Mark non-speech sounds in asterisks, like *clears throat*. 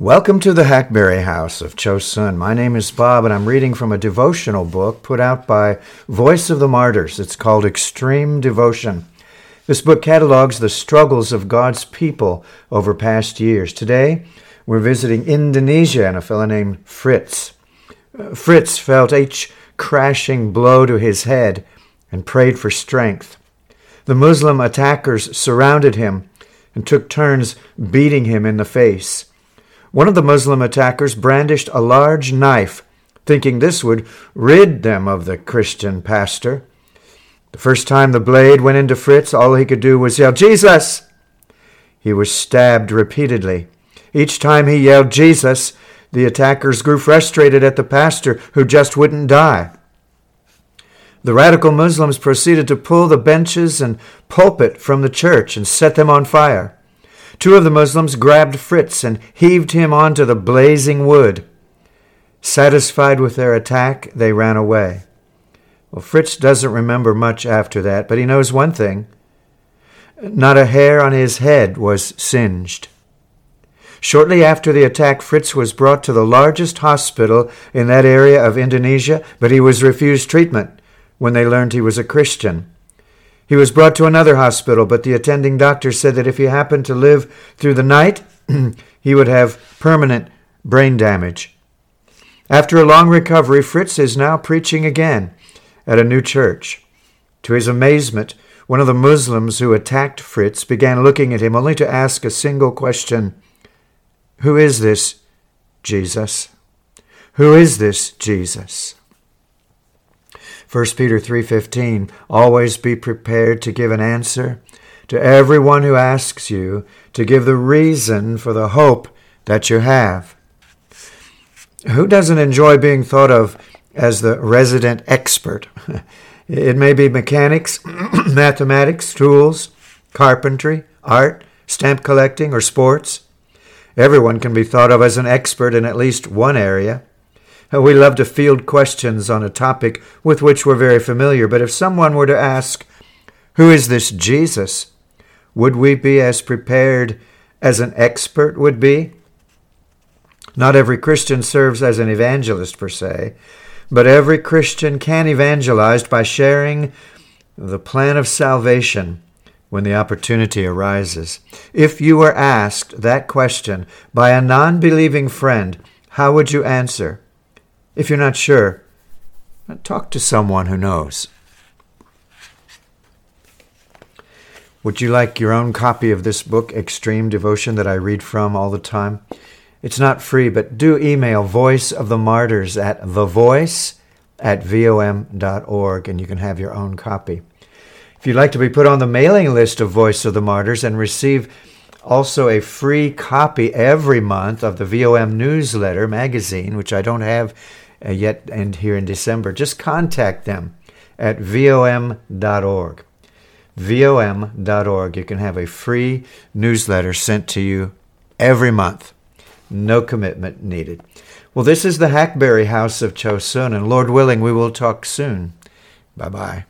Welcome to the Hackberry House of Chosun. My name is Bob, and I'm reading from a devotional book put out by Voice of the Martyrs. It's called Extreme Devotion. This book catalogs the struggles of God's people over past years. Today, we're visiting Indonesia and a fellow named Fritz. Uh, Fritz felt each crashing blow to his head and prayed for strength. The Muslim attackers surrounded him and took turns beating him in the face. One of the Muslim attackers brandished a large knife, thinking this would rid them of the Christian pastor. The first time the blade went into Fritz, all he could do was yell, Jesus! He was stabbed repeatedly. Each time he yelled, Jesus, the attackers grew frustrated at the pastor who just wouldn't die. The radical Muslims proceeded to pull the benches and pulpit from the church and set them on fire. Two of the Muslims grabbed Fritz and heaved him onto the blazing wood. Satisfied with their attack, they ran away. Well, Fritz doesn't remember much after that, but he knows one thing. Not a hair on his head was singed. Shortly after the attack, Fritz was brought to the largest hospital in that area of Indonesia, but he was refused treatment when they learned he was a Christian. He was brought to another hospital, but the attending doctor said that if he happened to live through the night, *clears throat* he would have permanent brain damage. After a long recovery, Fritz is now preaching again at a new church. To his amazement, one of the Muslims who attacked Fritz began looking at him only to ask a single question Who is this Jesus? Who is this Jesus? 1 Peter 3:15 Always be prepared to give an answer to everyone who asks you to give the reason for the hope that you have. Who doesn't enjoy being thought of as the resident expert? *laughs* It may be mechanics, *clears throat* mathematics, tools, carpentry, art, stamp collecting, or sports. Everyone can be thought of as an expert in at least one area. Uh, we love to field questions on a topic with which we're very familiar, but if someone were to ask, Who is this Jesus? would we be as prepared as an expert would be? Not every Christian serves as an evangelist per se, but every Christian can evangelize by sharing the plan of salvation when the opportunity arises. If you were asked that question by a non believing friend, how would you answer? If you're not sure, uh, talk to someone who knows. Would you like your own copy of this book, Extreme Devotion, that I read from all the time? It's not free, but do email Voice of the Martyrs at thevoice at vom.org and you can have your own copy. If you'd like to be put on the mailing list of Voice of the Martyrs and receive also a free copy every month of the VOM newsletter magazine, which I don't have uh, yet and here in December, just contact them at vom.org. vom.org. You can have a free newsletter sent to you every month. No commitment needed. Well, this is the Hackberry House of Chosun, and Lord willing, we will talk soon. Bye bye.